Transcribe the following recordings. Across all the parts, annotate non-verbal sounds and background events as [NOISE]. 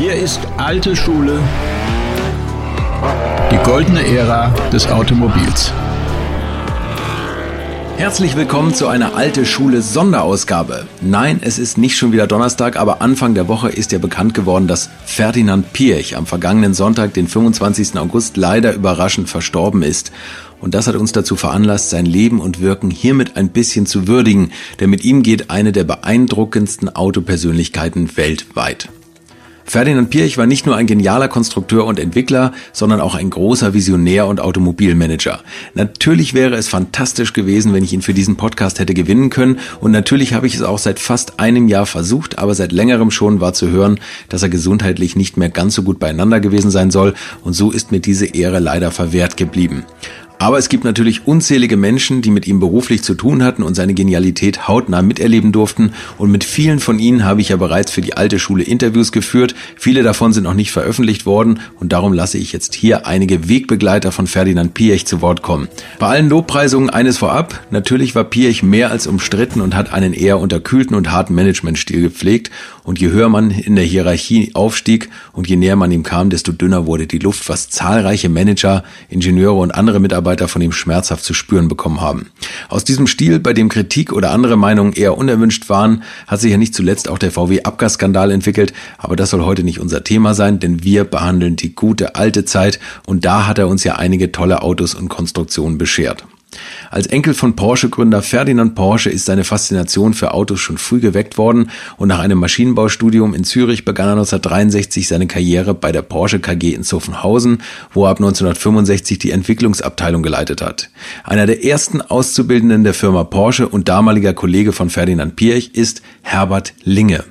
Hier ist alte Schule, die goldene Ära des Automobils. Herzlich willkommen zu einer alte Schule Sonderausgabe. Nein, es ist nicht schon wieder Donnerstag, aber Anfang der Woche ist ja bekannt geworden, dass Ferdinand Pirch am vergangenen Sonntag, den 25. August, leider überraschend verstorben ist. Und das hat uns dazu veranlasst, sein Leben und Wirken hiermit ein bisschen zu würdigen, denn mit ihm geht eine der beeindruckendsten Autopersönlichkeiten weltweit. Ferdinand Pirch war nicht nur ein genialer Konstrukteur und Entwickler, sondern auch ein großer Visionär und Automobilmanager. Natürlich wäre es fantastisch gewesen, wenn ich ihn für diesen Podcast hätte gewinnen können und natürlich habe ich es auch seit fast einem Jahr versucht, aber seit längerem schon war zu hören, dass er gesundheitlich nicht mehr ganz so gut beieinander gewesen sein soll und so ist mir diese Ehre leider verwehrt geblieben. Aber es gibt natürlich unzählige Menschen, die mit ihm beruflich zu tun hatten und seine Genialität hautnah miterleben durften. Und mit vielen von ihnen habe ich ja bereits für die alte Schule Interviews geführt. Viele davon sind noch nicht veröffentlicht worden und darum lasse ich jetzt hier einige Wegbegleiter von Ferdinand Piech zu Wort kommen. Bei allen Lobpreisungen eines vorab. Natürlich war Piech mehr als umstritten und hat einen eher unterkühlten und harten Managementstil gepflegt. Und je höher man in der Hierarchie aufstieg und je näher man ihm kam, desto dünner wurde die Luft, was zahlreiche Manager, Ingenieure und andere Mitarbeiter Mitarbeiter von ihm schmerzhaft zu spüren bekommen haben. Aus diesem Stil, bei dem Kritik oder andere Meinungen eher unerwünscht waren, hat sich ja nicht zuletzt auch der VW-Abgasskandal entwickelt, aber das soll heute nicht unser Thema sein, denn wir behandeln die gute alte Zeit und da hat er uns ja einige tolle Autos und Konstruktionen beschert. Als Enkel von Porsche-Gründer Ferdinand Porsche ist seine Faszination für Autos schon früh geweckt worden und nach einem Maschinenbaustudium in Zürich begann er 1963 seine Karriere bei der Porsche KG in Zuffenhausen, wo er ab 1965 die Entwicklungsabteilung geleitet hat. Einer der ersten Auszubildenden der Firma Porsche und damaliger Kollege von Ferdinand Pirch ist Herbert Linge.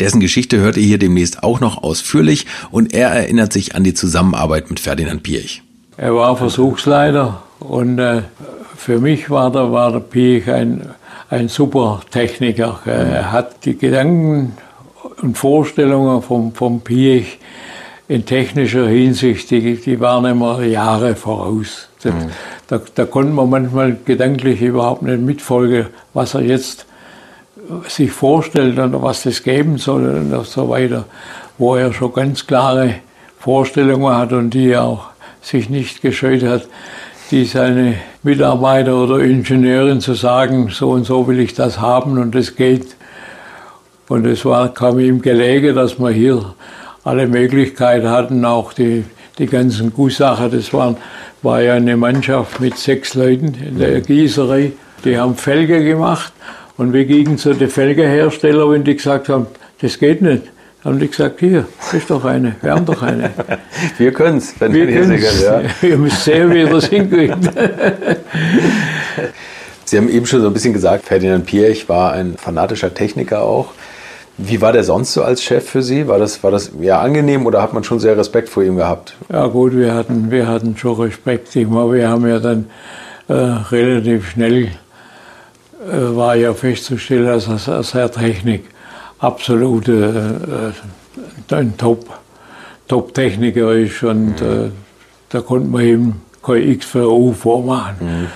Dessen Geschichte hört ihr hier demnächst auch noch ausführlich und er erinnert sich an die Zusammenarbeit mit Ferdinand Pirch. Er war Versuchsleiter und äh, für mich war der, war der Piech ein, ein super Techniker. Er hat die Gedanken und Vorstellungen vom, vom Piech in technischer Hinsicht, die, die waren immer Jahre voraus. Das, mhm. da, da konnte man manchmal gedanklich überhaupt nicht mitfolgen, was er jetzt sich vorstellt und was das geben soll und so weiter, wo er schon ganz klare Vorstellungen hat und die er auch sich nicht gescheut hat, die seine Mitarbeiter oder Ingenieurin zu sagen, so und so will ich das haben und das geht. Und es war, kam ihm gelegen, dass wir hier alle Möglichkeiten hatten, auch die, die ganzen Gussacher, das waren, war ja eine Mannschaft mit sechs Leuten in der Gießerei, die haben Felge gemacht und wir gingen zu den Felgeherstellern, wenn die gesagt haben, das geht nicht haben die gesagt, hier, ist doch eine, wir haben doch eine. [LAUGHS] wir können es, wenn wir können es. Ja. [LAUGHS] Ihr müsst sehen, wie ihr das hinkriegt. [LAUGHS] Sie haben eben schon so ein bisschen gesagt, Ferdinand Piech war ein fanatischer Techniker auch. Wie war der sonst so als Chef für Sie? War das, war das ja angenehm oder hat man schon sehr Respekt vor ihm gehabt? Ja gut, wir hatten, wir hatten schon Respekt. Ich meine, wir haben ja dann äh, relativ schnell, äh, war ja festzustellen, dass er sehr Technik absolute äh, ein Top, Top-Techniker ist und mhm. äh, da konnte man ihm kein XVO vormachen. Mhm.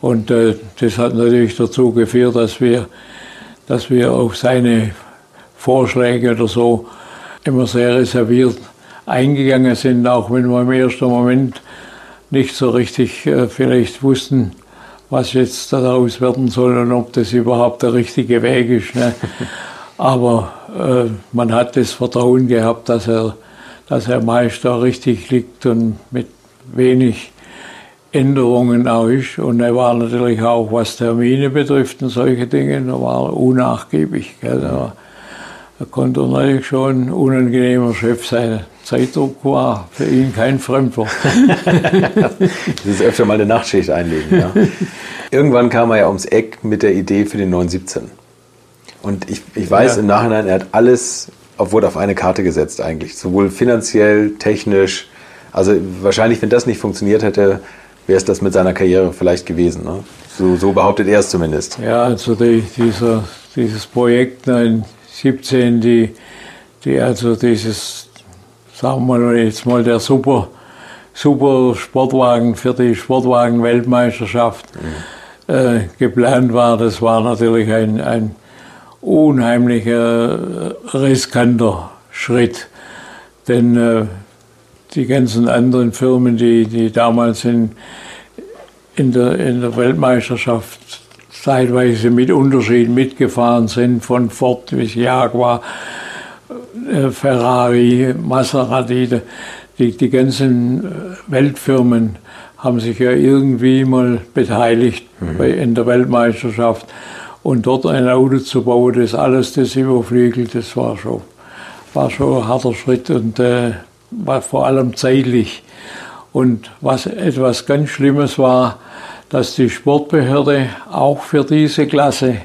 Und äh, das hat natürlich dazu geführt, dass wir, dass wir auf seine Vorschläge oder so immer sehr reserviert eingegangen sind, auch wenn wir im ersten Moment nicht so richtig äh, vielleicht wussten, was jetzt daraus werden soll und ob das überhaupt der richtige Weg ist. Ne? [LAUGHS] Aber äh, man hat das Vertrauen gehabt, dass er, dass er Meister richtig liegt und mit wenig Änderungen auch ist. Und er war natürlich auch, was Termine betrifft und solche Dinge, er war unnachgiebig. Gell. Er, er konnte natürlich schon ein unangenehmer Chef sein. Zeitdruck war für ihn kein Fremdwort. [LAUGHS] das ist öfter mal eine Nachtschicht einlegen. Ja. [LAUGHS] Irgendwann kam er ja ums Eck mit der Idee für den 917. Und ich, ich weiß ja. im Nachhinein, er hat alles wurde auf eine Karte gesetzt eigentlich. Sowohl finanziell, technisch. Also wahrscheinlich, wenn das nicht funktioniert hätte, wäre es das mit seiner Karriere vielleicht gewesen. Ne? So, so, behauptet er es zumindest. Ja, also die, dieser, dieses Projekt 17, die, die also dieses, sagen wir mal jetzt mal der super, super Sportwagen für die Sportwagen-Weltmeisterschaft mhm. äh, geplant war, das war natürlich ein, ein unheimlicher, riskanter Schritt. Denn äh, die ganzen anderen Firmen, die, die damals in, in, der, in der Weltmeisterschaft zeitweise mit Unterschied mitgefahren sind, von Ford bis Jaguar, äh, Ferrari, Maserati, die, die ganzen äh, Weltfirmen haben sich ja irgendwie mal beteiligt mhm. bei, in der Weltmeisterschaft. Und dort ein Auto zu bauen, das alles das überflügelt, das war schon, war schon ein harter Schritt und äh, war vor allem zeitlich. Und was etwas ganz Schlimmes war, dass die Sportbehörde auch für diese Klasse,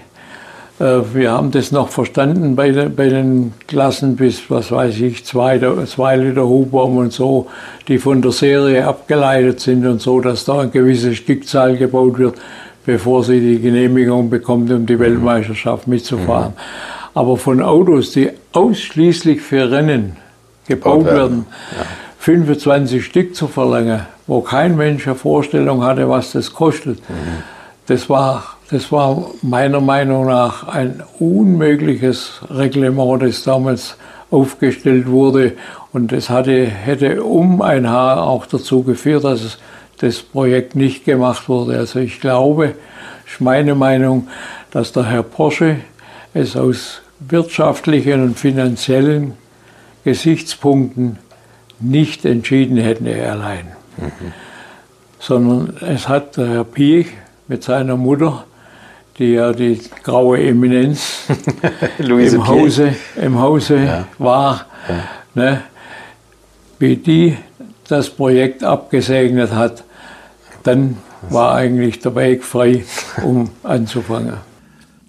äh, wir haben das noch verstanden bei, de, bei den Klassen bis, was weiß ich, zwei, zwei Liter Hubraum und so, die von der Serie abgeleitet sind und so, dass da eine gewisse Stückzahl gebaut wird, bevor sie die Genehmigung bekommt, um die Weltmeisterschaft mitzufahren. Mhm. Aber von Autos, die ausschließlich für Rennen gebaut werden, ja. 25 Stück zu verlangen, wo kein Mensch eine Vorstellung hatte, was das kostet, mhm. das, war, das war meiner Meinung nach ein unmögliches Reglement, das damals aufgestellt wurde. Und das hatte, hätte um ein Haar auch dazu geführt, dass das Projekt nicht gemacht wurde. Also ich glaube, ist meine Meinung, dass der Herr Porsche es aus wirtschaftlichen und finanziellen Gesichtspunkten nicht entschieden hätte allein. Mhm. Sondern es hat der Herr Piech mit seiner Mutter, die ja die graue Eminenz [LAUGHS] im, Hause, im Hause ja. war, ja. Ne, wie die das Projekt abgesegnet hat, dann war eigentlich der Weg frei, um anzufangen.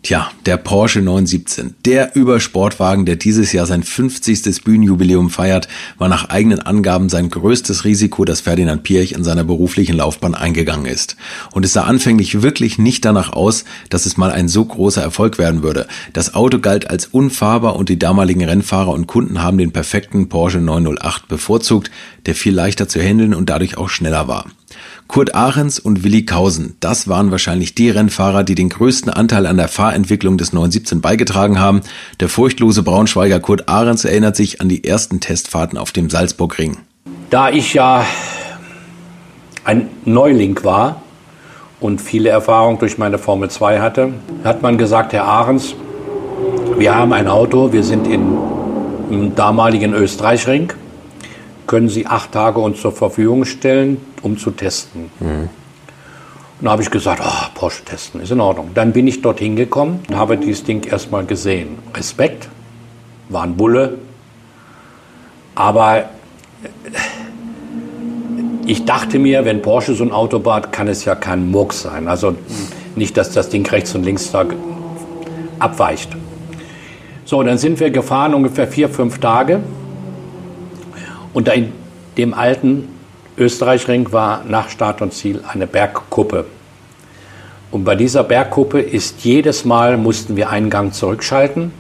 Tja, der Porsche 917, der Übersportwagen, der dieses Jahr sein 50. Bühnenjubiläum feiert, war nach eigenen Angaben sein größtes Risiko, das Ferdinand Piech in seiner beruflichen Laufbahn eingegangen ist. Und es sah anfänglich wirklich nicht danach aus, dass es mal ein so großer Erfolg werden würde. Das Auto galt als unfahrbar und die damaligen Rennfahrer und Kunden haben den perfekten Porsche 908 bevorzugt, der viel leichter zu handeln und dadurch auch schneller war. Kurt Ahrens und Willi Kausen, das waren wahrscheinlich die Rennfahrer, die den größten Anteil an der Fahrentwicklung des 917 beigetragen haben. Der furchtlose Braunschweiger Kurt Ahrens erinnert sich an die ersten Testfahrten auf dem Salzburgring. Da ich ja ein Neuling war und viele Erfahrung durch meine Formel 2 hatte, hat man gesagt, Herr Ahrens, wir haben ein Auto, wir sind in, im damaligen Österreichring können Sie acht Tage uns zur Verfügung stellen, um zu testen. Mhm. Und da habe ich gesagt, oh, Porsche testen ist in Ordnung. Dann bin ich dorthin gekommen und habe dieses Ding erstmal gesehen. Respekt, war ein Bulle, aber ich dachte mir, wenn Porsche so ein Auto baut, kann es ja kein Murks sein. Also nicht, dass das Ding rechts und links da abweicht. So, dann sind wir gefahren ungefähr vier, fünf Tage. Und in dem alten Österreichring war nach Start und Ziel eine Bergkuppe. Und bei dieser Bergkuppe ist jedes Mal, mussten wir einen Gang zurückschalten,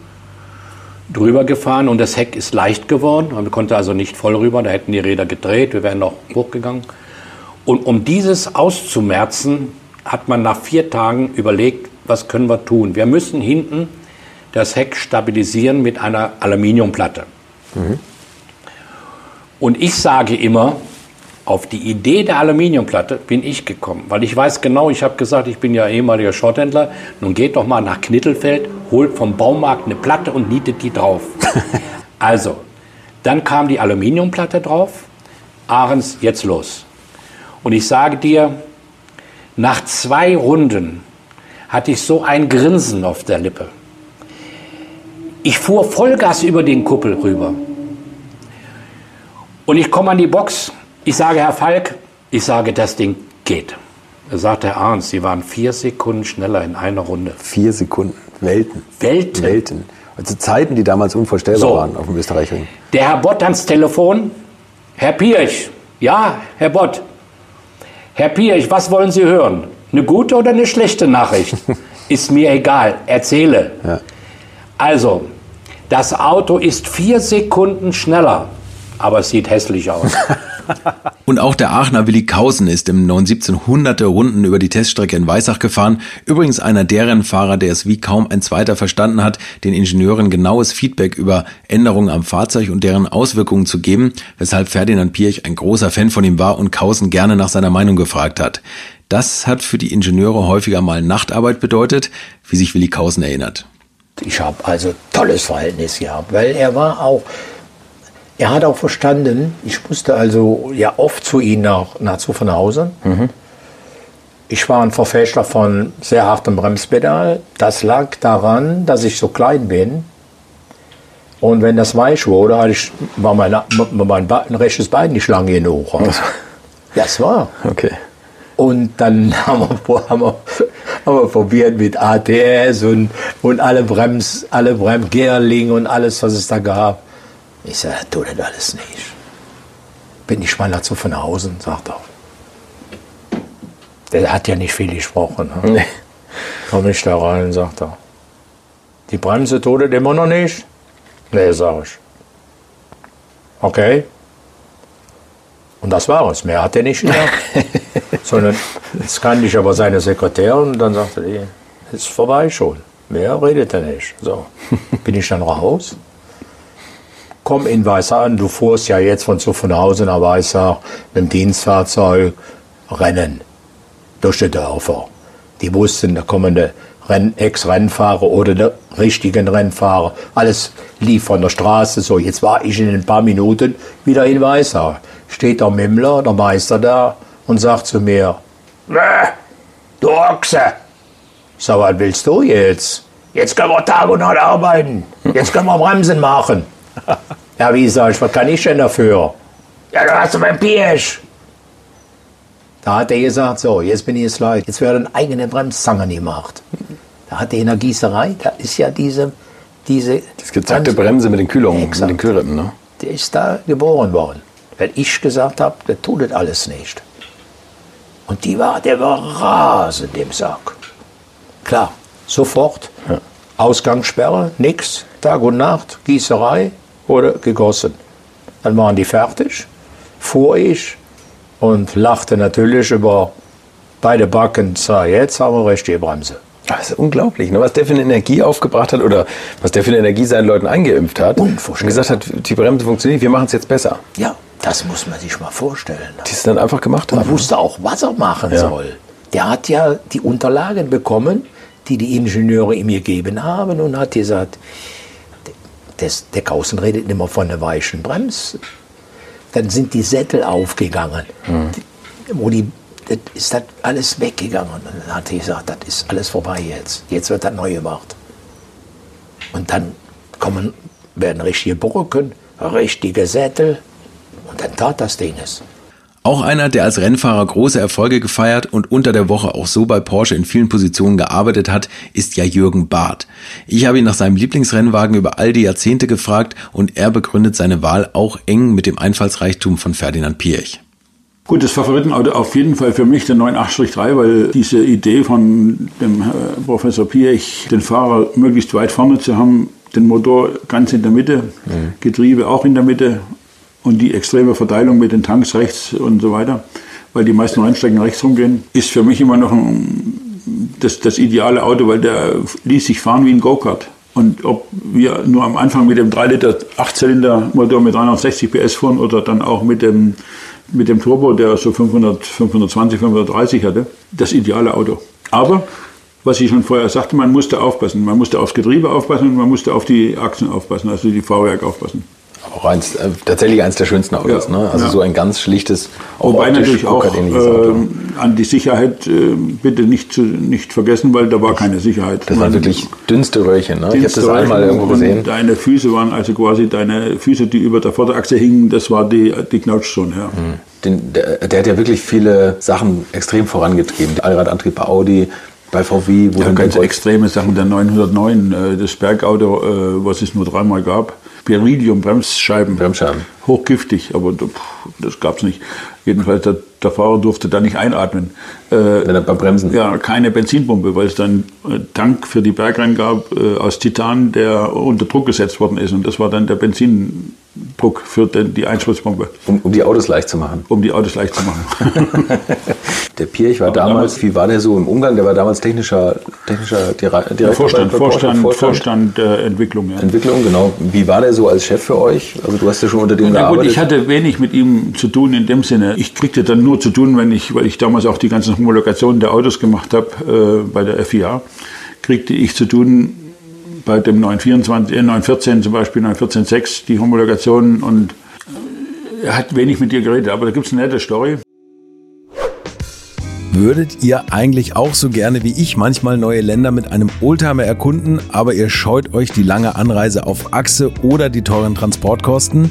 drüber gefahren und das Heck ist leicht geworden. Man konnte also nicht voll rüber, da hätten die Räder gedreht, wir wären noch hochgegangen. Und um dieses auszumerzen, hat man nach vier Tagen überlegt, was können wir tun. Wir müssen hinten das Heck stabilisieren mit einer Aluminiumplatte. Mhm. Und ich sage immer, auf die Idee der Aluminiumplatte bin ich gekommen, weil ich weiß genau, ich habe gesagt, ich bin ja ehemaliger Schrotthändler, nun geht doch mal nach Knittelfeld, holt vom Baumarkt eine Platte und nietet die drauf. [LAUGHS] also, dann kam die Aluminiumplatte drauf, Ahrens, jetzt los. Und ich sage dir, nach zwei Runden hatte ich so ein Grinsen auf der Lippe. Ich fuhr Vollgas über den Kuppel rüber. Und ich komme an die Box. Ich sage, Herr Falk, ich sage, das Ding geht. Da sagt Herr Arns, Sie waren vier Sekunden schneller in einer Runde. Vier Sekunden. Welten. Welten. Welten. Also Zeiten, die damals unvorstellbar so. waren auf dem Österreichring. Der Herr Bott ans Telefon. Herr Pirch. Ja, Herr Bott. Herr Pirch, was wollen Sie hören? Eine gute oder eine schlechte Nachricht? [LAUGHS] ist mir egal. Erzähle. Ja. Also, das Auto ist vier Sekunden schneller aber es sieht hässlich aus. [LAUGHS] Und auch der Aachener Willi Kausen ist im 917 hunderte Runden über die Teststrecke in Weissach gefahren. Übrigens einer der Rennfahrer, der es wie kaum ein zweiter verstanden hat, den Ingenieuren genaues Feedback über Änderungen am Fahrzeug und deren Auswirkungen zu geben, weshalb Ferdinand Pirch ein großer Fan von ihm war und Kausen gerne nach seiner Meinung gefragt hat. Das hat für die Ingenieure häufiger mal Nachtarbeit bedeutet, wie sich Willi Kausen erinnert. Ich habe also tolles Verhältnis gehabt, weil er war auch er hat auch verstanden, ich musste also ja oft zu ihm nach, nach Zuffenhausen. Mhm. Ich war ein Verfechter von sehr hartem Bremspedal. Das lag daran, dass ich so klein bin. Und wenn das weich wurde, hatte ich, war mein, mein, mein rechtes Bein nicht lang genug. Also, das war. Okay. Und dann [LAUGHS] haben wir, haben wir, haben wir probiert mit ATS und, und alle Brems, alle Bremsgerling und alles, was es da gab. Ich sage, tu das alles nicht. Bin ich mal dazu von Hause, sagt er. Der hat ja nicht viel gesprochen. Ne? Nee. Komm ich da rein, sagt er. Die Bremse tut es immer noch nicht? Nee, sag ich. Okay. Und das war es. Mehr hat er nicht gesagt. [LAUGHS] Sondern jetzt kannte ich aber seine Sekretärin und dann sagte die, ist vorbei schon. Mehr redet er nicht. So. Bin ich dann raus komm in an, du fuhrst ja jetzt von Zuffenhausen nach Weißach mit dem Dienstfahrzeug Rennen durch die Dörfer. Die wussten, da kommen die Ex-Rennfahrer oder die richtigen Rennfahrer. Alles lief von der Straße so. Jetzt war ich in ein paar Minuten wieder in Weißach. Steht der Mimmler, der Meister da und sagt zu mir, du Ochse, so was willst du jetzt? Jetzt können wir Tag und Nacht arbeiten. Jetzt können wir Bremsen machen. Ja, wie sag ich, was kann ich denn dafür? Ja, du hast mein Pirsch. Da hat er gesagt, so, jetzt bin ich es leid. Jetzt werden eigene Bremszangen gemacht. Da hat er in der Gießerei, da ist ja diese... diese das gezackte Bremse mit den Kühlungen, Exakt. mit den Kühlrippen, ne? Der ist da geboren worden. Weil ich gesagt habe, der tut das alles nicht. Und die war, der war rasend im Sack. Klar, sofort. Ja. Ausgangssperre, nix. Tag und Nacht, Gießerei, wurde gegossen. Dann waren die fertig, fuhr ich und lachte natürlich über beide Backen, sah, jetzt haben wir richtige Bremse. Das ist unglaublich, ne? was der für eine Energie aufgebracht hat oder was der für eine Energie seinen Leuten eingeimpft hat. Und gesagt hat, die Bremse funktioniert, wir machen es jetzt besser. Ja, das muss man sich mal vorstellen. Die es dann einfach gemacht haben. Und wusste auch, was er machen ja. soll. Der hat ja die Unterlagen bekommen, die die Ingenieure ihm gegeben haben und hat gesagt, das, der Kausen redet immer von einer weichen Bremse. Dann sind die Sättel aufgegangen. Mhm. Wo die, das ist das alles weggegangen. Und dann hat er gesagt, das ist alles vorbei jetzt. Jetzt wird das neu gemacht. Und dann kommen, werden richtige Brücken, richtige Sättel. Und dann tat das Ding es. Auch einer, der als Rennfahrer große Erfolge gefeiert und unter der Woche auch so bei Porsche in vielen Positionen gearbeitet hat, ist ja Jürgen Barth. Ich habe ihn nach seinem Lieblingsrennwagen über all die Jahrzehnte gefragt und er begründet seine Wahl auch eng mit dem Einfallsreichtum von Ferdinand Piech. Gut, das Favoritenauto auf jeden Fall für mich der 98-3, weil diese Idee von dem äh, Professor Piech, den Fahrer möglichst weit vorne zu haben, den Motor ganz in der Mitte, mhm. Getriebe auch in der Mitte und die extreme Verteilung mit den Tanks rechts und so weiter, weil die meisten Rennstrecken rechts rumgehen, ist für mich immer noch ein, das, das ideale Auto, weil der ließ sich fahren wie ein Go-Kart. Und ob wir nur am Anfang mit dem 3 Liter 8-Zylinder-Motor mit 360 PS fahren oder dann auch mit dem, mit dem Turbo, der so 500, 520, 530 hatte, das ideale Auto. Aber, was ich schon vorher sagte, man musste aufpassen. Man musste aufs Getriebe aufpassen und man musste auf die Achsen aufpassen, also die Fahrwerk aufpassen. Auch eins, äh, tatsächlich eins der schönsten Autos, ja, ne? Also ja. so ein ganz schlichtes, auch Wobei natürlich auch äh, an die Sicherheit äh, bitte nicht, zu, nicht vergessen, weil da war keine Sicherheit. Das waren wirklich dünnste Röhrchen, ne? Ich habe das einmal irgendwo gesehen. Deine Füße waren also quasi deine Füße, die über der Vorderachse hingen, das war die, die Knautschzone, ja. Mhm. Den, der, der, hat ja wirklich viele Sachen extrem vorangetrieben. Allradantrieb bei Audi, bei VW. Wo ja, ganz extreme Sachen. Der 909, äh, das Bergauto, äh, was es nur dreimal gab. Beryllium-Bremsscheiben. Bremsscheiben. Hochgiftig, aber das gab es nicht. Jedenfalls, der, der, Fahrer durfte da nicht einatmen. Äh, Wenn er beim Bremsen? Ja, keine Benzinpumpe, weil es dann einen Tank für die Bergrennen gab äh, aus Titan, der unter Druck gesetzt worden ist. Und das war dann der Benzin, Puck für den, die Einspritzpumpe. Um, um, die Autos leicht zu machen. Um die Autos leicht zu machen. [LAUGHS] der Pirch war damals, damals, wie war der so im Umgang? Der war damals technischer, technischer Direktor. Vorstand, Vorstand, Vorstand, Vorstand äh, Entwicklung. Ja. Entwicklung, genau. Wie war der so als Chef für euch? Also du hast ja schon unter dem ja, gearbeitet. Gut, ich hatte wenig mit ihm zu tun in dem Sinne. Ich kriegte dann nur zu tun, wenn ich, weil ich damals auch die ganzen Homologationen der Autos gemacht habe äh, bei der FIA, kriegte ich zu tun bei dem 924, äh, 914 zum Beispiel, 914.6, die Homologation und äh, er hat wenig mit dir geredet, aber da gibt es eine nette Story. Würdet ihr eigentlich auch so gerne wie ich manchmal neue Länder mit einem Oldtimer erkunden, aber ihr scheut euch die lange Anreise auf Achse oder die teuren Transportkosten?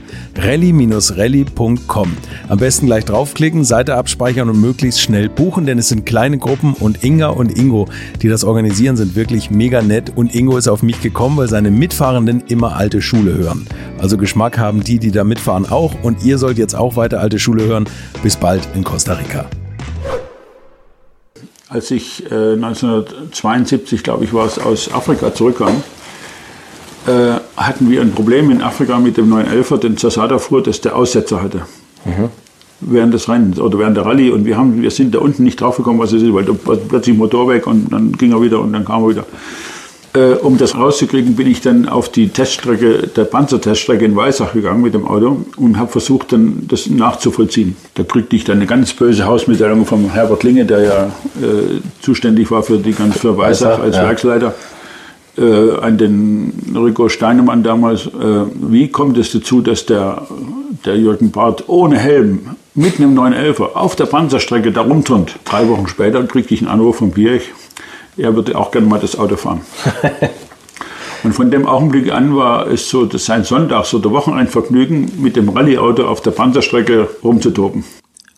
rally-rally.com. Am besten gleich draufklicken, Seite abspeichern und möglichst schnell buchen, denn es sind kleine Gruppen und Inga und Ingo, die das organisieren, sind wirklich mega nett und Ingo ist auf mich gekommen, weil seine Mitfahrenden immer alte Schule hören. Also Geschmack haben die, die da mitfahren auch und ihr sollt jetzt auch weiter alte Schule hören. Bis bald in Costa Rica. Als ich äh, 1972, glaube ich, war es, aus Afrika zurückkam, äh, hatten wir ein Problem in Afrika mit dem 911er, den Zasada fuhr, dass der Aussetzer hatte. Mhm. Während des Rennens oder während der Rallye. Und wir, haben, wir sind da unten nicht draufgekommen, was es ist, weil da war plötzlich Motor weg und dann ging er wieder und dann kam er wieder. Äh, um das rauszukriegen, bin ich dann auf die Teststrecke, der Panzerteststrecke in Weissach gegangen mit dem Auto und habe versucht, dann das nachzuvollziehen. Da kriegte ich dann eine ganz böse Hausmitteilung vom Herbert Linge, der ja äh, zuständig war für die ganz für Weissach als ja. Werksleiter äh, an den Rico Steinemann damals, äh, wie kommt es dazu, dass der, der Jürgen Barth ohne Helm mitten im 911er auf der Panzerstrecke da rumturnt. Drei Wochen später kriegte ich einen Anruf von Birch, er würde auch gerne mal das Auto fahren. [LAUGHS] Und von dem Augenblick an war es so, dass sein Sonntag, so der Wochenendvergnügen, mit dem Rallyeauto auf der Panzerstrecke rumzutoben.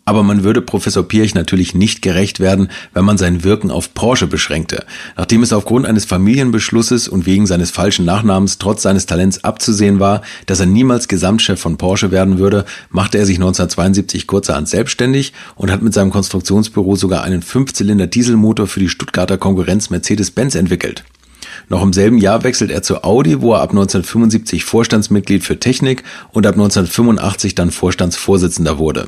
Aber man würde Professor Pirch natürlich nicht gerecht werden, wenn man sein Wirken auf Porsche beschränkte. Nachdem es aufgrund eines Familienbeschlusses und wegen seines falschen Nachnamens trotz seines Talents abzusehen war, dass er niemals Gesamtchef von Porsche werden würde, machte er sich 1972 kurzerhand selbstständig und hat mit seinem Konstruktionsbüro sogar einen Fünfzylinder Dieselmotor für die Stuttgarter Konkurrenz Mercedes-Benz entwickelt. Noch im selben Jahr wechselt er zu Audi, wo er ab 1975 Vorstandsmitglied für Technik und ab 1985 dann Vorstandsvorsitzender wurde.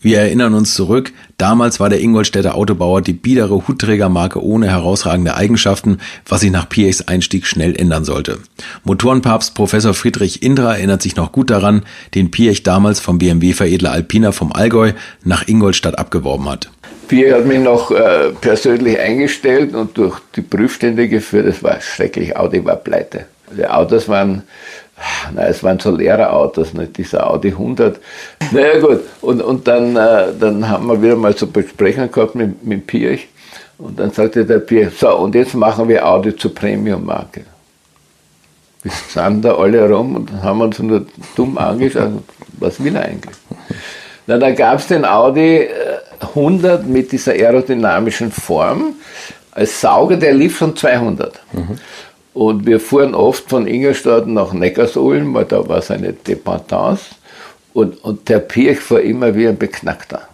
Wir erinnern uns zurück, damals war der Ingolstädter Autobauer die biedere Hutträgermarke ohne herausragende Eigenschaften, was sich nach Piechs Einstieg schnell ändern sollte. Motorenpapst Professor Friedrich Indra erinnert sich noch gut daran, den Piech damals vom BMW-Veredler Alpina vom Allgäu nach Ingolstadt abgeworben hat. Piech hat mich noch äh, persönlich eingestellt und durch die Prüfstände geführt. Das war schrecklich. Audi war pleite. Die Autos waren na, es waren so leere Autos, nicht dieser Audi 100. Naja gut, und, und dann, äh, dann haben wir wieder mal so Besprechungen gehabt mit, mit Pirch. Und dann sagte der Pirch, so, und jetzt machen wir Audi zur Premium-Marke. Wir standen da alle rum und haben uns nur dumm angeschaut, was will er eigentlich? Na, da gab es den Audi 100 äh, mit dieser aerodynamischen Form als Sauger, der lief schon 200. Mhm. Und wir fuhren oft von Ingolstadt nach Neckarsulm, weil da war seine Dependance. Und, und der Pirch war immer wie ein Beknackter.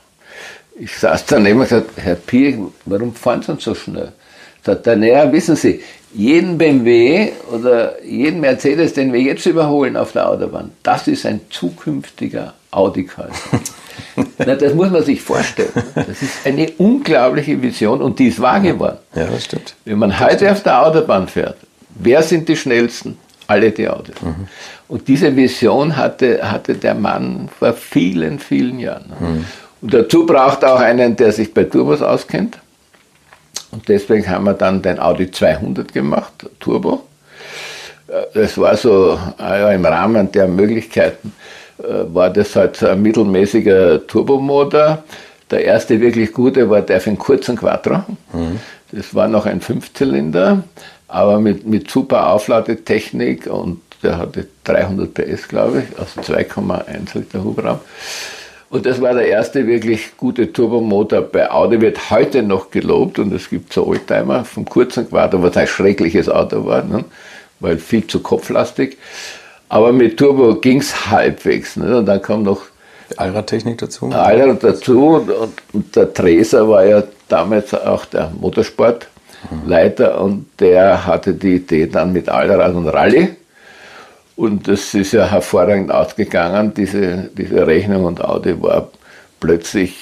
Ich saß daneben und gesagt, Herr Pirch, warum fahren Sie so schnell? Sagt er, naja, wissen Sie, jeden BMW oder jeden Mercedes, den wir jetzt überholen auf der Autobahn, das ist ein zukünftiger Audi-Käufer. [LAUGHS] Na, das muss man sich vorstellen. Das ist eine unglaubliche Vision und die ist wahr geworden. Ja, das stimmt. Wenn man heute auf der Autobahn fährt, Wer sind die schnellsten? Alle die Autos. Mhm. Und diese Vision hatte, hatte der Mann vor vielen, vielen Jahren. Mhm. Und dazu braucht er auch einen, der sich bei Turbos auskennt. Und deswegen haben wir dann den Audi 200 gemacht, Turbo. Äh, das war so ja, im Rahmen der Möglichkeiten, äh, war das halt so ein mittelmäßiger Turbomotor. Der erste wirklich gute war der für einen kurzen Quattro. Mhm. Das war noch ein Fünfzylinder aber mit, mit super Aufladetechnik und der hatte 300 PS, glaube ich, also 2,1 Liter Hubraum. Und das war der erste wirklich gute Turbomotor. Bei Audi wird heute noch gelobt und es gibt so Oldtimer vom kurzen Quadro, was ein schreckliches Auto war, ne? weil viel zu kopflastig. Aber mit Turbo ging es halbwegs. Ne? Und dann kam noch Allradtechnik dazu. Allrad dazu und, und, der Treser war ja damals auch der Motorsport Leiter und der hatte die Idee dann mit Allrad und Rallye. Und das ist ja hervorragend ausgegangen, diese, diese Rechnung und Audi war plötzlich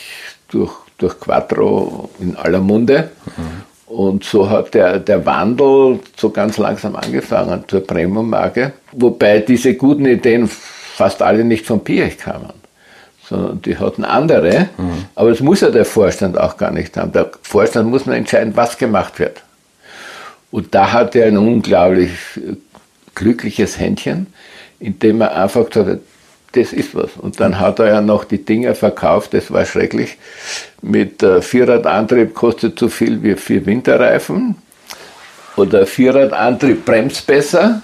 durch, durch Quattro in aller Munde. Mhm. Und so hat der, der Wandel so ganz langsam angefangen zur Premium-Marke, wobei diese guten Ideen fast alle nicht von Piech kamen sondern die hatten andere. Mhm. Aber das muss ja der Vorstand auch gar nicht haben. Der Vorstand muss nur entscheiden, was gemacht wird. Und da hat er ein unglaublich glückliches Händchen, indem er einfach gesagt hat, das ist was. Und dann hat er ja noch die Dinger verkauft, das war schrecklich. Mit äh, Vierradantrieb kostet so viel wie vier Winterreifen. Oder Vierradantrieb bremst besser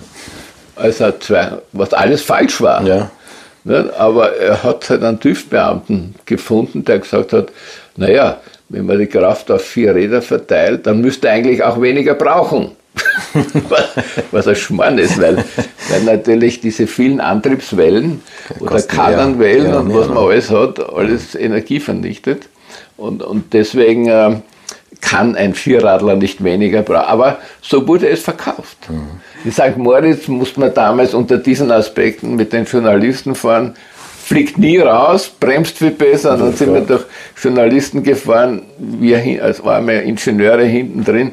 als zwei, was alles falsch war. Ja. Aber er hat halt einen TÜV-Beamten gefunden, der gesagt hat, naja, wenn man die Kraft auf vier Räder verteilt, dann müsste er eigentlich auch weniger brauchen. [LAUGHS] was ein Schmarrn ist, weil, weil natürlich diese vielen Antriebswellen oder Kadernwellen ja, und was man alles hat, alles Energie vernichtet. Und, und deswegen äh, kann ein Vierradler nicht weniger brauchen. Aber so wurde es verkauft. Mhm. In St. Moritz musste man damals unter diesen Aspekten mit den Journalisten fahren, fliegt nie raus, bremst viel besser. Und dann sind wir durch Journalisten gefahren, wir, als waren wir Ingenieure hinten drin,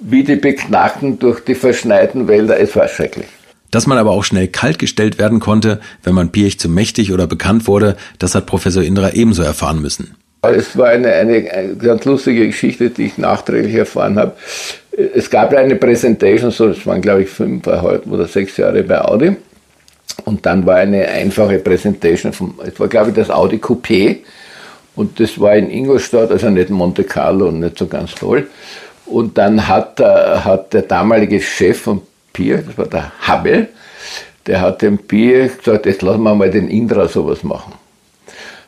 wie die Beknackten durch die verschneiten Wälder. Es war schrecklich. Dass man aber auch schnell kaltgestellt werden konnte, wenn man Piech zu mächtig oder bekannt wurde, das hat Professor Indra ebenso erfahren müssen. Es war eine, eine, eine ganz lustige Geschichte, die ich nachträglich erfahren habe. Es gab eine Präsentation, so, das waren glaube ich fünf oder sechs Jahre bei Audi. Und dann war eine einfache Präsentation, vom, es war glaube ich das Audi Coupé. Und das war in Ingolstadt, also nicht Monte Carlo und nicht so ganz toll. Und dann hat, äh, hat der damalige Chef von Pier, das war der Habel, der hat dem Pier gesagt, jetzt lassen wir mal den Indra sowas machen.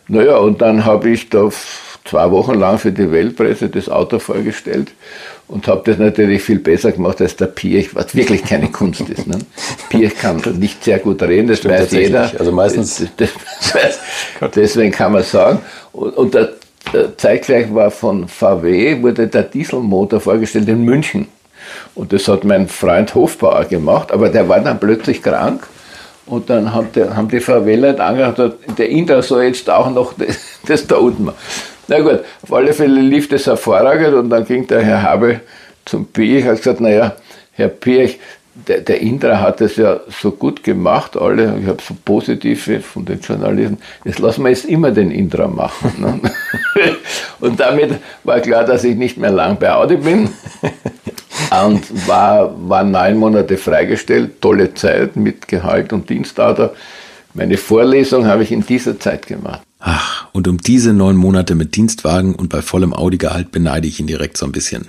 Naja, und dann habe ich da zwei Wochen lang für die Weltpresse das Auto vorgestellt und habe das natürlich viel besser gemacht als der Piech, was wirklich keine Kunst ist. Ne? Piech kann nicht sehr gut reden, das Stimmt weiß jeder. Also meistens. Das, das, [LAUGHS] deswegen kann man sagen. Und, und der zeitgleich war von VW, wurde der Dieselmotor vorgestellt in München. Und das hat mein Freund Hofbauer gemacht, aber der war dann plötzlich krank und dann haben die, haben die VW-Leute angehört, der Inder soll jetzt auch noch [LAUGHS] das, das da unten machen. Na gut, auf alle Fälle lief das hervorragend und dann ging der Herr Habel zum Piech und hat gesagt, naja, Herr Piech, der, der Indra hat es ja so gut gemacht, alle, ich habe so positive von den Journalisten, jetzt lassen wir jetzt immer den Indra machen. Ne? [LAUGHS] und damit war klar, dass ich nicht mehr lang bei Audi bin und war, war neun Monate freigestellt, tolle Zeit mit Gehalt und Dienstauto. Meine Vorlesung habe ich in dieser Zeit gemacht. Ach, und um diese neun Monate mit Dienstwagen und bei vollem Audi-Gehalt beneide ich ihn direkt so ein bisschen.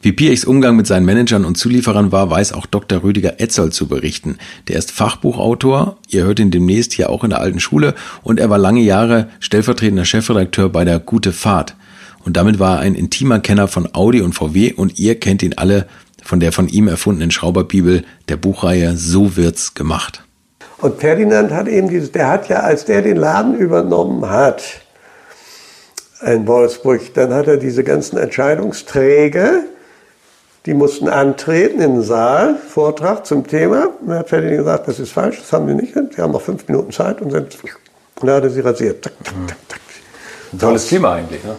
Wie Piechs Umgang mit seinen Managern und Zulieferern war, weiß auch Dr. Rüdiger Etzold zu berichten. Der ist Fachbuchautor, ihr hört ihn demnächst hier auch in der alten Schule und er war lange Jahre stellvertretender Chefredakteur bei der Gute Fahrt. Und damit war er ein intimer Kenner von Audi und VW und ihr kennt ihn alle von der von ihm erfundenen Schrauberbibel, der Buchreihe So wird's gemacht. Und Ferdinand hat eben dieses, der hat ja, als der den Laden übernommen hat, in Wolfsburg, dann hat er diese ganzen Entscheidungsträger, die mussten antreten in den Saal, Vortrag zum Thema. Und dann hat Ferdinand gesagt, das ist falsch, das haben wir nicht. Sie haben noch fünf Minuten Zeit und sind, und dann hat er sie rasiert. Zack, zack, zack, zack. Ein tolles Thema eigentlich, ne?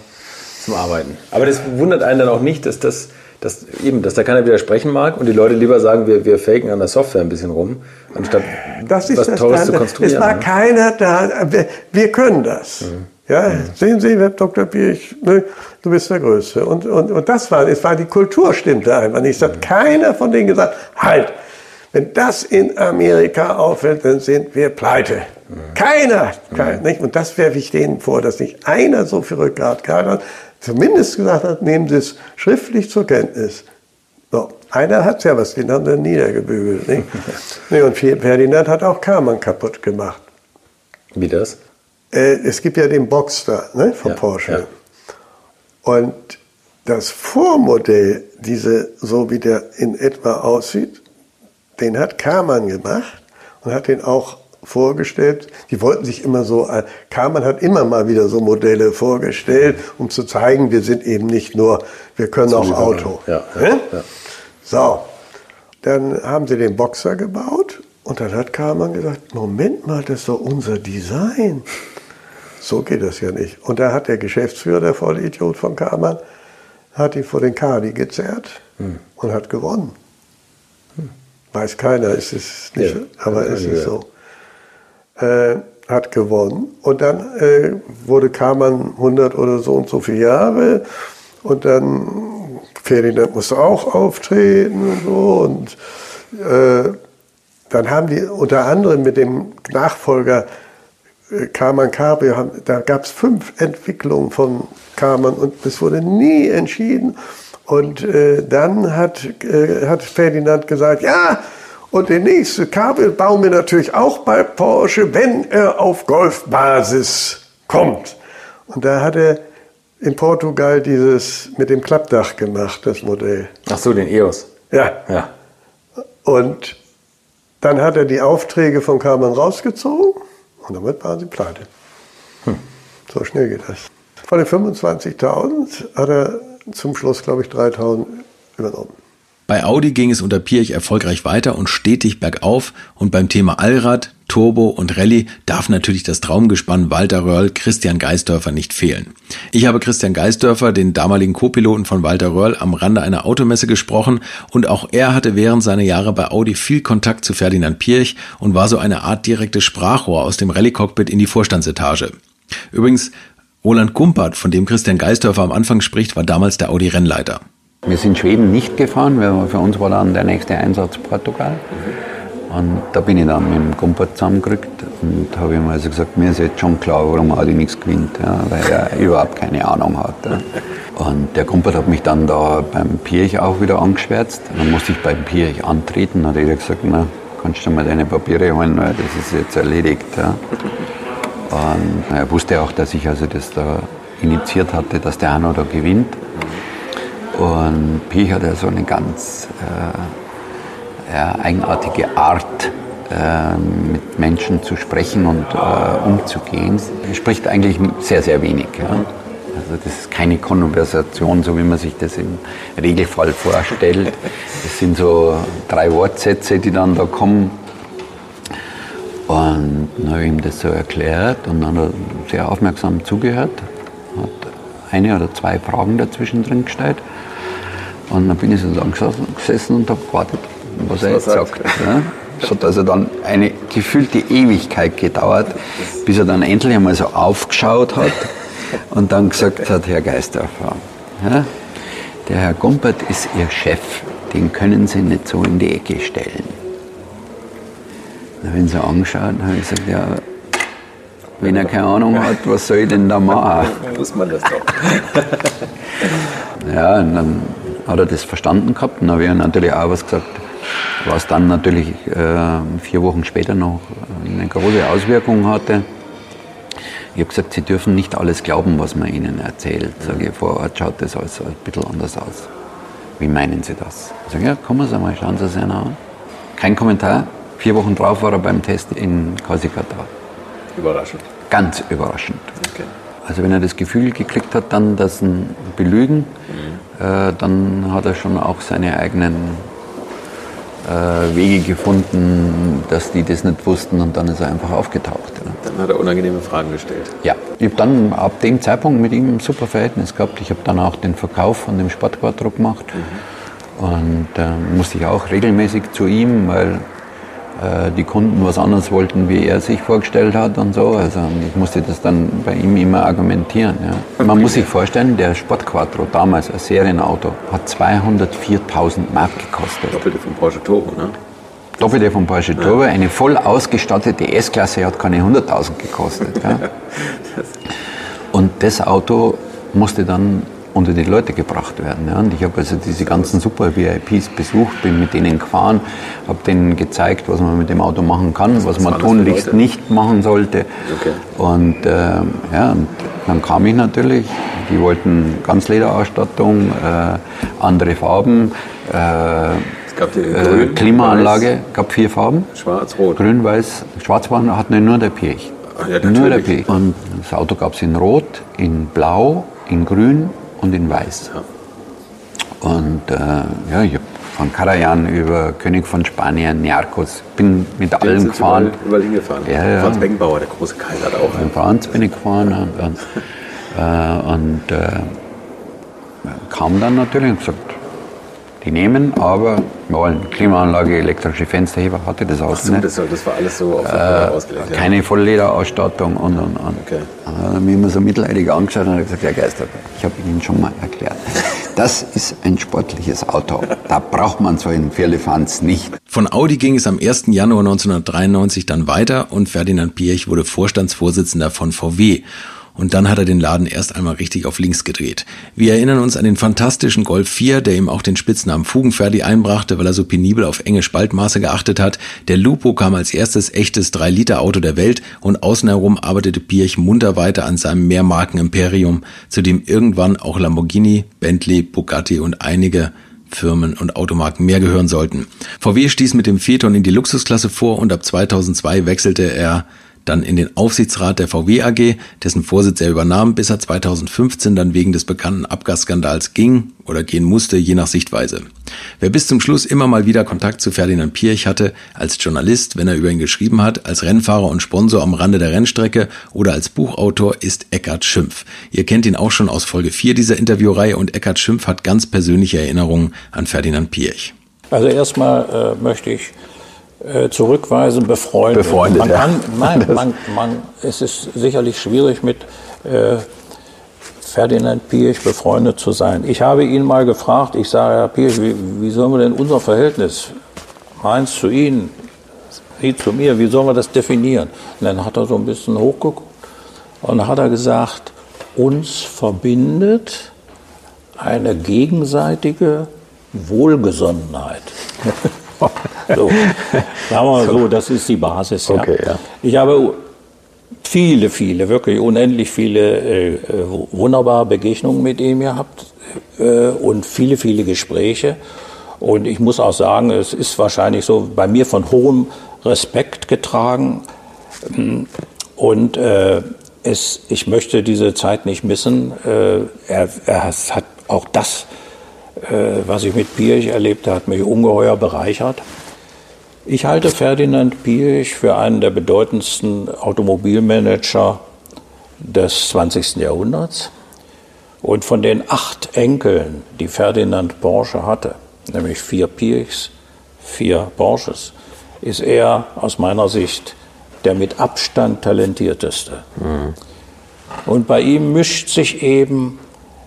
zum Arbeiten. Aber das wundert einen dann auch nicht, dass das dass eben, dass da keiner widersprechen mag und die Leute lieber sagen, wir, wir faken an der Software ein bisschen rum, anstatt das ist was das Tolles dann, zu konstruieren. Es war ne? keiner da, wir, wir können das. Mhm. Ja, sehen Sie, Herr Dr. Birch, ne, du bist der Größte. Und, und, und das war, es war die Kultur stimmte einfach nicht. Es Mhm. hat keiner von denen gesagt, halt, wenn das in Amerika auffällt, dann sind wir pleite. Mhm. Keiner, kein, nicht? Und das werfe ich denen vor, dass nicht einer so viel Rückgrat gehabt hat, zumindest gesagt hat, nehmen Sie es schriftlich zur Kenntnis. So, einer hat ja was, den haben sie niedergebügelt. Nicht? [LAUGHS] nee, und Ferdinand hat auch Karmann kaputt gemacht. Wie das? Äh, es gibt ja den Boxster ne, von Ja, Porsche. ja. Und das Vormodell, diese, so wie der in etwa aussieht, den hat Karmann gemacht und hat den auch vorgestellt. Die wollten sich immer so, äh, Karmann hat immer mal wieder so Modelle vorgestellt, um zu zeigen, wir sind eben nicht nur, wir können auch Auto. Ja, ja, ja. So, dann haben sie den Boxer gebaut und dann hat Karmann gesagt, Moment mal, das ist doch unser Design. So geht das ja nicht. Und da hat der Geschäftsführer, der Vollidiot von Karmann, hat ihn vor den Kadi gezerrt und hat gewonnen. Weiß keiner, ist es nicht, Ja, aber es ist so. Äh, hat gewonnen und dann äh, wurde Karmann 100 oder so und so viele Jahre und dann Ferdinand musste auch auftreten und so und äh, dann haben die unter anderem mit dem Nachfolger Cabrio, haben, da gab es fünf Entwicklungen von Karmann und es wurde nie entschieden. Und äh, dann hat, äh, hat Ferdinand gesagt, ja, und den nächsten Cabrio bauen wir natürlich auch bei Porsche, wenn er auf Golfbasis kommt. Und da hat er in Portugal dieses mit dem Klappdach gemacht, das Modell. Ach so, den EOS. Ja, Ja. und dann hat er die Aufträge von Karmann rausgezogen und damit waren sie pleite. So schnell geht das. Von den 25.000 hat er zum Schluss, glaube ich, 3.000 übernommen. Bei Audi ging es unter Pirch erfolgreich weiter und stetig bergauf und beim Thema Allrad, Turbo und Rallye darf natürlich das Traumgespann Walter Röhrl Christian Geisdörfer nicht fehlen. Ich habe Christian Geisdörfer, den damaligen Co-Piloten von Walter Röhrl, am Rande einer Automesse gesprochen und auch er hatte während seiner Jahre bei Audi viel Kontakt zu Ferdinand Pirch und war so eine Art direktes Sprachrohr aus dem Rallye-Cockpit in die Vorstandsetage. Übrigens, Roland Kumpert, von dem Christian Geisdörfer am Anfang spricht, war damals der Audi-Rennleiter. Wir sind Schweden nicht gefahren, weil für uns war dann der nächste Einsatz Portugal. Und da bin ich dann mit dem Kumpel zusammengerückt und habe ihm also gesagt, mir ist jetzt schon klar, warum Audi nichts gewinnt, ja, weil er [LAUGHS] überhaupt keine Ahnung hat. Ja. Und der Kumpel hat mich dann da beim Pirch auch wieder angeschwärzt. Dann musste ich beim Pirch antreten, hat er gesagt, na, kannst du mal deine Papiere holen, weil das ist jetzt erledigt. Ja. Und er wusste auch, dass ich also das da initiiert hatte, dass der Hanno da gewinnt. Und Pirch hat ja so eine ganz äh, eigenartige Art, äh, mit Menschen zu sprechen und äh, umzugehen. Er spricht eigentlich sehr, sehr wenig. Also das ist keine Konversation, so wie man sich das im Regelfall vorstellt. Das sind so drei Wortsätze, die dann da kommen. Und dann habe ich ihm das so erklärt und dann hat er sehr aufmerksam zugehört, hat eine oder zwei Fragen dazwischen drin gestellt. Und dann bin ich so lang gesessen und habe gewartet, was er jetzt sagt. Ja. Es hat also dann eine gefühlte Ewigkeit gedauert, bis er dann endlich einmal so aufgeschaut hat [LAUGHS] und dann gesagt hat, Herr Geisdorfer, ja, der Herr Gumpert ist Ihr Chef, den können Sie nicht so in die Ecke stellen. Dann habe ich ihn so angeschaut und habe gesagt, ja, wenn er keine Ahnung hat, was soll ich denn da machen? [LAUGHS] Muss man das doch. Ja, und dann hat er das verstanden gehabt und dann habe ich natürlich auch was gesagt, was dann natürlich äh, vier Wochen später noch eine große Auswirkung hatte. Ich habe gesagt, Sie dürfen nicht alles glauben, was man Ihnen erzählt. Sage ich, vor Ort schaut das alles ein bisschen anders aus. wie meinen Sie das? Ich sage, ja, kommen Sie mal, schauen Sie sich einer an. Kein Kommentar. Vier Wochen drauf war er beim Test in Korsika Überraschend. Ganz überraschend. Okay. Also wenn er das Gefühl gekriegt hat, dann das ein Belügen, äh, dann hat er schon auch seine eigenen äh, Wege gefunden, dass die das nicht wussten und dann ist er einfach aufgetaucht. Ja. Dann hat er unangenehme Fragen gestellt. Ja, ich habe dann ab dem Zeitpunkt mit ihm ein super Verhältnis gehabt. Ich habe dann auch den Verkauf von dem Sportquattro gemacht und äh, musste ich auch regelmäßig zu ihm, weil äh, die Kunden was anderes wollten, wie er sich vorgestellt hat und so. Also ich musste das dann bei ihm immer argumentieren. Ja. Man muss sich vorstellen, der Sportquattro, damals ein Serienauto, hat 204.000 Mark gekostet. Doppelte vom Porsche Turbo, ne? Doppelte vom Porsche Turbo. Eine voll ausgestattete S-Klasse hat keine 100.000 gekostet. Ja. [LAUGHS] Und das Auto musste dann unter die Leute gebracht werden. Ja. Und ich habe also diese ganzen Super-VIPs besucht, bin mit denen gefahren, habe denen gezeigt, was man mit dem Auto machen kann, was man das für tunlichst nicht machen sollte. Okay. Und, ähm, ja, und dann kam ich natürlich, die wollten Ganzlederausstattung, äh, andere Farben, äh, Es gab die äh, grün, Klimaanlage, gab vier Farben. weiß, schwarz, rot. Grün, weiß, schwarz waren, hat nur der Pirch. Ah, ja, nur der. Pirch. Und das Auto gab es in Rot, in Blau, in Grün und in Weiß. Und äh, ja, ich habe von Karajan über König von Spanien, Niarchos, bin mit Den Sie gefahren. Überall, überall hingefahren. Ja, ja. Franz Beckenbauer, der große Kaiser, hat auch. In Franz bin ich gefahren und, [LAUGHS] und, äh, und äh, kam dann natürlich und gesagt, die nehmen, aber wir wollen Klimaanlage, elektrische Fensterheber, hatte das Auto So, nicht. das, das war alles so auf äh, ausgelegt. ja. Keine Volllederausstattung und und und. Okay. Dann hat er mich immer so mitleidig angeschaut und hat gesagt, Herr Geister, ich habe Ihnen schon mal erklärt, das ist ein sportliches Auto. Da braucht man so einen Firlefanz nicht. Von Audi ging es am 1. Januar 1993 dann weiter und Ferdinand Piech wurde Vorstandsvorsitzender von VW. Und dann hat er den Laden erst einmal richtig auf links gedreht. Wir erinnern uns an den fantastischen Golf 4, der ihm auch den Spitznamen Fugenferdi einbrachte, weil er so penibel auf enge Spaltmaße geachtet hat. Der Lupo kam als erstes echtes 3-Liter-Auto der Welt und außen herum arbeitete Piech munter weiter an seinem Mehrmarken-Imperium, zu dem irgendwann auch Lamborghini, Bentley, Bugatti und einige Firmen und Automarken mehr gehören sollten. VW stieß mit dem Phaeton in die Luxusklasse vor und ab 2002 wechselte er dann in den Aufsichtsrat der VW AG, dessen Vorsitz er übernahm, bis er 2015 dann wegen des bekannten Abgasskandals ging oder gehen musste, je nach Sichtweise. Wer bis zum Schluss immer mal wieder Kontakt zu Ferdinand Pirch hatte, als Journalist, wenn er über ihn geschrieben hat, als Rennfahrer und Sponsor am Rande der Rennstrecke oder als Buchautor, ist Eckhard Schimpf. Ihr kennt ihn auch schon aus Folge 4 dieser Interviewreihe und Eckhard Schimpf hat ganz persönliche Erinnerungen an Ferdinand Pirch. Also erstmal äh, möchte ich zurückweisen, befreundet. Befreundet, man ja. kann, nein, man, man, es ist sicherlich schwierig mit äh, Ferdinand Pirch befreundet zu sein. Ich habe ihn mal gefragt, ich sage, Herr Pirch, wie, wie sollen wir denn unser Verhältnis, meins zu Ihnen, Sie zu mir, wie sollen wir das definieren? Und dann hat er so ein bisschen hochgeguckt und dann hat er gesagt, uns verbindet eine gegenseitige Wohlgesonnenheit. [LAUGHS] so, [LAUGHS] sagen wir mal so, das ist die Basis. Ja. Okay, ja. Ich habe viele, viele, wirklich unendlich viele äh, äh, wunderbare Begegnungen mit ihm gehabt äh, und viele, viele Gespräche. Und ich muss auch sagen, es ist wahrscheinlich so bei mir von hohem Respekt getragen. Und äh, es, ich möchte diese Zeit nicht missen. Äh, er, er hat auch das, äh, was ich mit Pirch erlebt habe, hat mich ungeheuer bereichert. Ich halte Ferdinand Pirch für einen der bedeutendsten Automobilmanager des 20. Jahrhunderts. Und von den acht Enkeln, die Ferdinand Porsche hatte, nämlich vier Pirchs, vier Porsches, ist er aus meiner Sicht der mit Abstand talentierteste. Und bei ihm mischt sich eben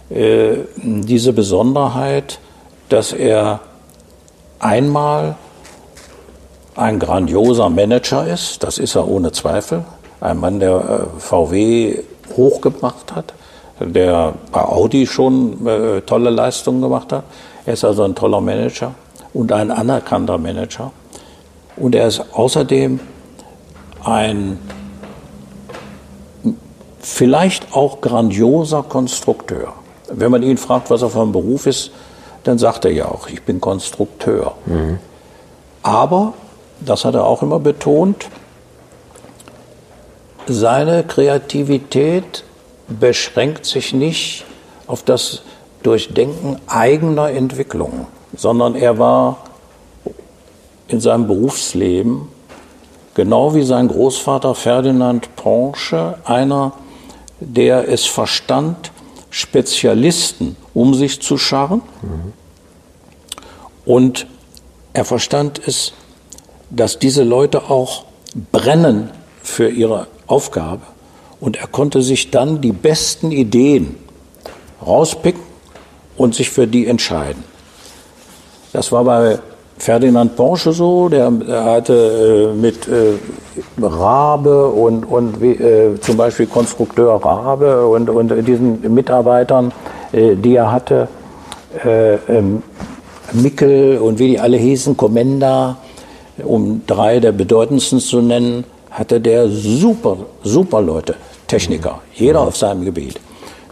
äh, diese Besonderheit, dass er einmal ein grandioser Manager ist, das ist er ohne Zweifel, ein Mann, der äh, VW hochgebracht hat, der bei Audi schon äh, tolle Leistungen gemacht hat. Er ist also ein toller Manager und ein anerkannter Manager. Und er ist außerdem ein vielleicht auch grandioser Konstrukteur. Wenn man ihn fragt, was er für ein Beruf ist, dann sagt er ja auch, ich bin Konstrukteur. Aber, das hat er auch immer betont, seine Kreativität beschränkt sich nicht auf das Durchdenken eigener Entwicklungen, sondern er war in seinem Berufsleben, genau wie sein Großvater Ferdinand Porsche, einer, der es verstand, Spezialisten um sich zu scharren. Und er verstand es, dass diese Leute auch brennen für ihre Aufgabe. Und er konnte sich dann die besten Ideen rauspicken und sich für die entscheiden. Das war bei Ferdinand Porsche so, der, hatte äh, mit äh, Rabe und, und äh, zum Beispiel Konstrukteur Rabe und, und diesen Mitarbeitern, äh, die er hatte, äh, ähm, Mickel und wie die alle hießen, Commenda, um drei der bedeutendsten zu nennen, hatte der super, super Leute, Techniker, jeder auf seinem Gebiet.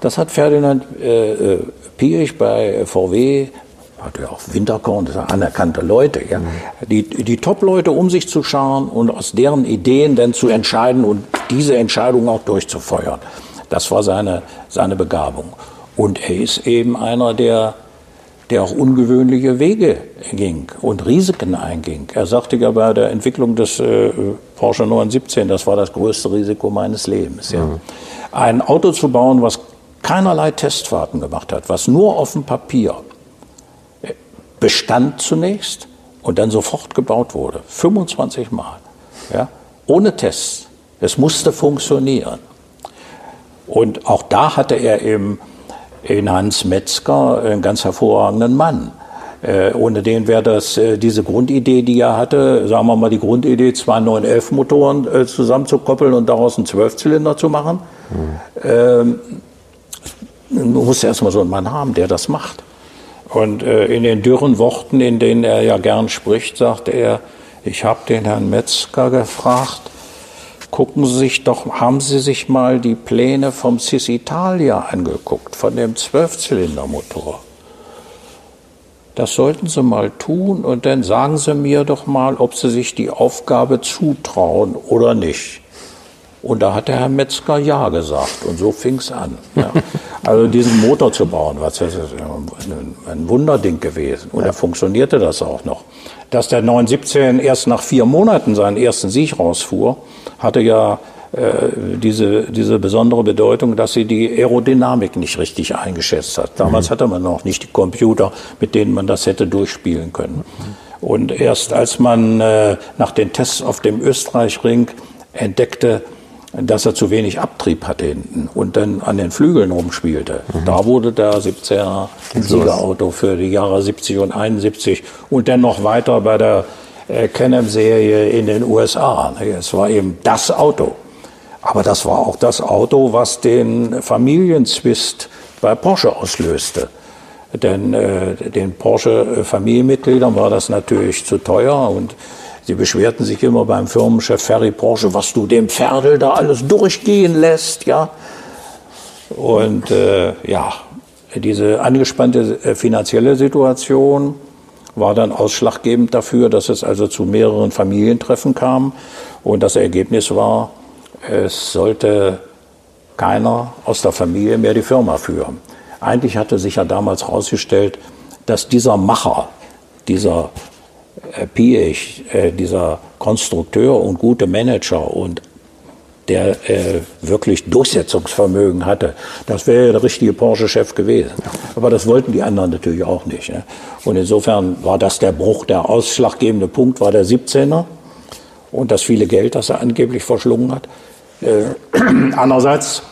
Das hat Ferdinand äh, äh Piech bei VW hatte ja auch Winterkorn, das sind anerkannte Leute, ja. Die, die Top-Leute um sich zu scharen und aus deren Ideen dann zu entscheiden und diese Entscheidung auch durchzufeuern. Das war seine, seine Begabung. Und er ist eben einer, der, der auch ungewöhnliche Wege ging und Risiken einging. Er sagte ja bei der Entwicklung des äh, Porsche 917, das war das größte Risiko meines Lebens. Ja. Mhm. Ein Auto zu bauen, was keinerlei Testfahrten gemacht hat, was nur auf dem Papier bestand zunächst und dann sofort gebaut wurde. 25 Mal. Ja? Ohne Tests. Es musste funktionieren. Und auch da hatte er eben in Hans Metzger einen ganz hervorragenden Mann. Äh, ohne den wäre das äh, diese Grundidee, die er hatte, sagen wir mal die Grundidee, zwei 911 Motoren äh, zusammenzukoppeln und daraus einen Zwölfzylinder zu machen. Mhm. Ähm, man muss erstmal so einen Mann haben, der das macht. Und äh, in den dürren Worten, in denen er ja gern spricht, sagt er, ich habe den Herrn Metzger gefragt, gucken Sie sich doch, haben Sie sich mal die Pläne vom Cis Italia angeguckt, von dem Zwölfzylindermotor? Das sollten Sie mal tun und dann sagen Sie mir doch mal, ob Sie sich die Aufgabe zutrauen oder nicht. Und da hat der Herr Metzger Ja gesagt und so fing es an. Ja. [LAUGHS] Also diesen Motor zu bauen, was das ist ein Wunderding gewesen. Und da funktionierte das auch noch. Dass der 917 erst nach vier Monaten seinen ersten Sieg rausfuhr, hatte ja äh, diese, diese besondere Bedeutung, dass sie die Aerodynamik nicht richtig eingeschätzt hat. Damals mhm. hatte man noch nicht die Computer, mit denen man das hätte durchspielen können. Und erst als man äh, nach den Tests auf dem Österreichring entdeckte, dass er zu wenig Abtrieb hatte hinten und dann an den Flügeln rumspielte. Mhm. Da wurde der 17er Siegerauto für die Jahre 70 und 71 und dann noch weiter bei der äh, Can-Am-Serie in den USA. Es war eben das Auto. Aber das war auch das Auto, was den Familienzwist bei Porsche auslöste. Denn äh, den Porsche-Familienmitgliedern war das natürlich zu teuer und Sie beschwerten sich immer beim Firmenchef Ferry Porsche, was du dem Pferdel da alles durchgehen lässt, ja. Und äh, ja, diese angespannte äh, finanzielle Situation war dann ausschlaggebend dafür, dass es also zu mehreren Familientreffen kam. Und das Ergebnis war, es sollte keiner aus der Familie mehr die Firma führen. Eigentlich hatte sich ja damals herausgestellt, dass dieser Macher, dieser Piech, äh, dieser Konstrukteur und gute Manager und der äh, wirklich Durchsetzungsvermögen hatte. Das wäre der richtige Porsche-Chef gewesen. Aber das wollten die anderen natürlich auch nicht. Ne? Und insofern war das der Bruch. Der ausschlaggebende Punkt war der 17er und das viele Geld, das er angeblich verschlungen hat. Äh, [CLEARS THROAT] andererseits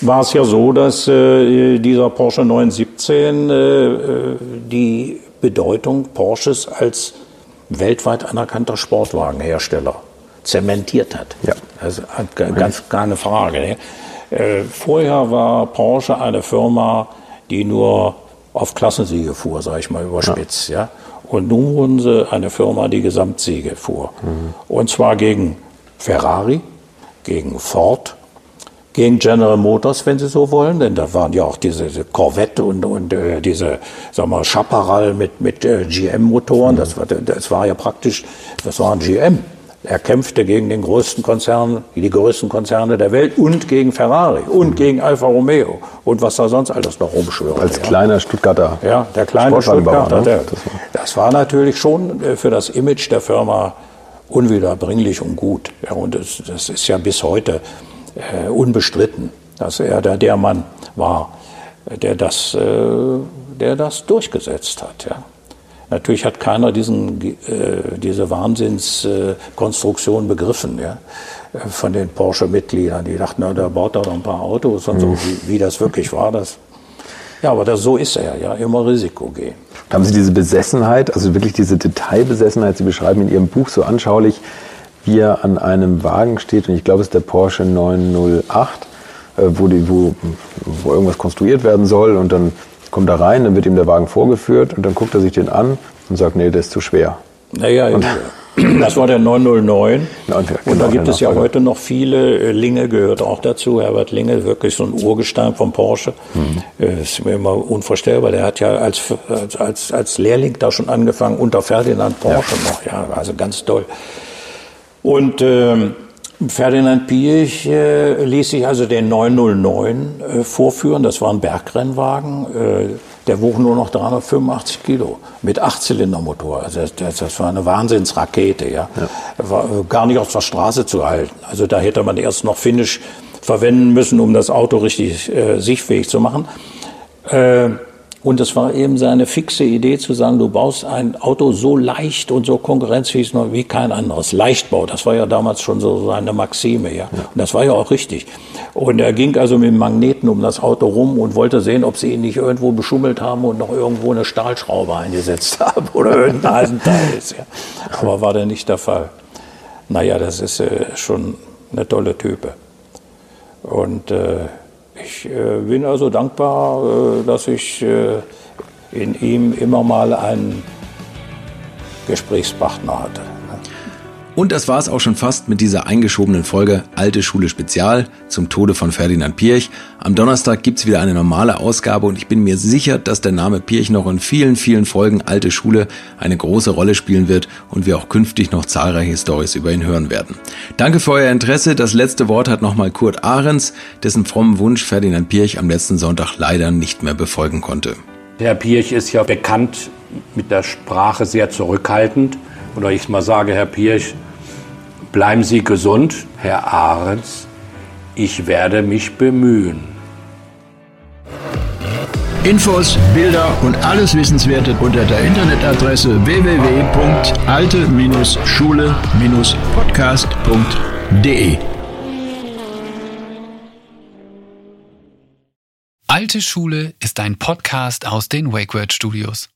war es ja so, dass äh, dieser Porsche 917 äh, äh, die Bedeutung Porsches als weltweit anerkannter Sportwagenhersteller zementiert hat. Ja. Also ganz keine Frage. Ne? Äh, vorher war Porsche eine Firma, die nur auf Klassensiege fuhr, sage ich mal überspitzt. Ja. ja. Und nun wurden sie eine Firma, die Gesamtsiege fuhr. Mhm. Und zwar gegen Ferrari, gegen Ford, gegen General Motors, wenn Sie so wollen, denn da waren ja auch diese, diese Corvette und, und äh, diese, sagen wir, Chaparral mit, mit äh, GM-Motoren. Das war, das war ja praktisch, das war ein GM. Er kämpfte gegen den größten Konzern, die größten Konzerne der Welt und gegen Ferrari und gegen Alfa Romeo und was da sonst alles noch rumschwirrt. Als kleiner Stuttgarter. Ja, der kleine Stuttgarter. ne? Das war natürlich schon äh, für das Image der Firma unwiederbringlich und gut. Ja, und das, das ist ja bis heute äh, unbestritten, dass er da der Mann war, der das, äh, der das durchgesetzt hat. Ja. Natürlich hat keiner diesen, äh, diese Wahnsinnskonstruktion begriffen ja, äh, von den Porsche-Mitgliedern. Die dachten, na, der baut da noch ein paar Autos und so, wie, wie das wirklich war. Das, ja, aber das, so ist er, ja, immer Risiko gehen. Haben Sie diese Besessenheit, also wirklich diese Detailbesessenheit, Sie beschreiben in Ihrem Buch so anschaulich, wie er an einem Wagen steht, und ich glaube, es ist der Porsche 908, äh, wo, die, wo, wo irgendwas konstruiert werden soll, und dann kommt er rein, dann wird ihm der Wagen vorgeführt, und dann guckt er sich den an und sagt, nee, der ist zu schwer. Naja, das war der 909. Ja, und- Und genau, da gibt der es ja Nachfolger. heute noch viele. äh, Linge gehört auch dazu. Herbert Linge, wirklich so ein Urgestein von Porsche. Äh, ist mir immer unvorstellbar. Der hat ja als, als- als, als Lehrling da schon angefangen, unter Ferdinand Porsche noch. Ja, also ganz toll. Und ähm, Ferdinand Piech äh, ließ sich also den 909 äh, vorführen. Das war ein Bergrennwagen. Äh, der wog nur noch 385 Kilo mit Achtzylindermotor. Also das, das, das war eine Wahnsinnsrakete. Ja. War äh, gar nicht auf der Straße zu halten. Also da hätte man erst noch Finish verwenden müssen, um das Auto richtig äh, sichtfähig zu machen. Und es war eben seine fixe Idee zu sagen, du baust ein Auto so leicht und so konkurrenzfähig wie kein anderes. Leichtbau, das war ja damals schon so seine Maxime, ja. Und das war ja auch richtig. Und er ging also mit Magneten um das Auto rum und wollte sehen, ob sie ihn nicht irgendwo beschummelt haben und noch irgendwo eine Stahlschraube eingesetzt [LAUGHS] haben oder irgendein Eisenteil ist, ja. Aber war dann nicht der Fall. Naja, das ist äh, schon eine tolle Type. Und äh, ich äh, bin also dankbar, äh, dass ich äh, in ihm immer mal einen Gesprächspartner hatte. Und das war es auch schon fast mit dieser eingeschobenen Folge Alte Schule Spezial zum Tode von Ferdinand Pirch. Am Donnerstag gibt's wieder eine normale Ausgabe und ich bin mir sicher, dass der Name Pirch noch in vielen, vielen Folgen Alte Schule eine große Rolle spielen wird und wir auch künftig noch zahlreiche Stories über ihn hören werden. Danke für euer Interesse. Das letzte Wort hat nochmal Kurt Ahrens, dessen frommen Wunsch Ferdinand Pirch am letzten Sonntag leider nicht mehr befolgen konnte. Der Pirch ist ja bekannt mit der Sprache sehr zurückhaltend. Oder ich mal sage, Herr Pirch, bleiben Sie gesund, Herr Ahrens. Ich werde mich bemühen. Infos, Bilder und alles Wissenswerte unter der Internetadresse www.alte-schule-podcast.de. Alte Schule ist ein Podcast aus den WakeWord Studios.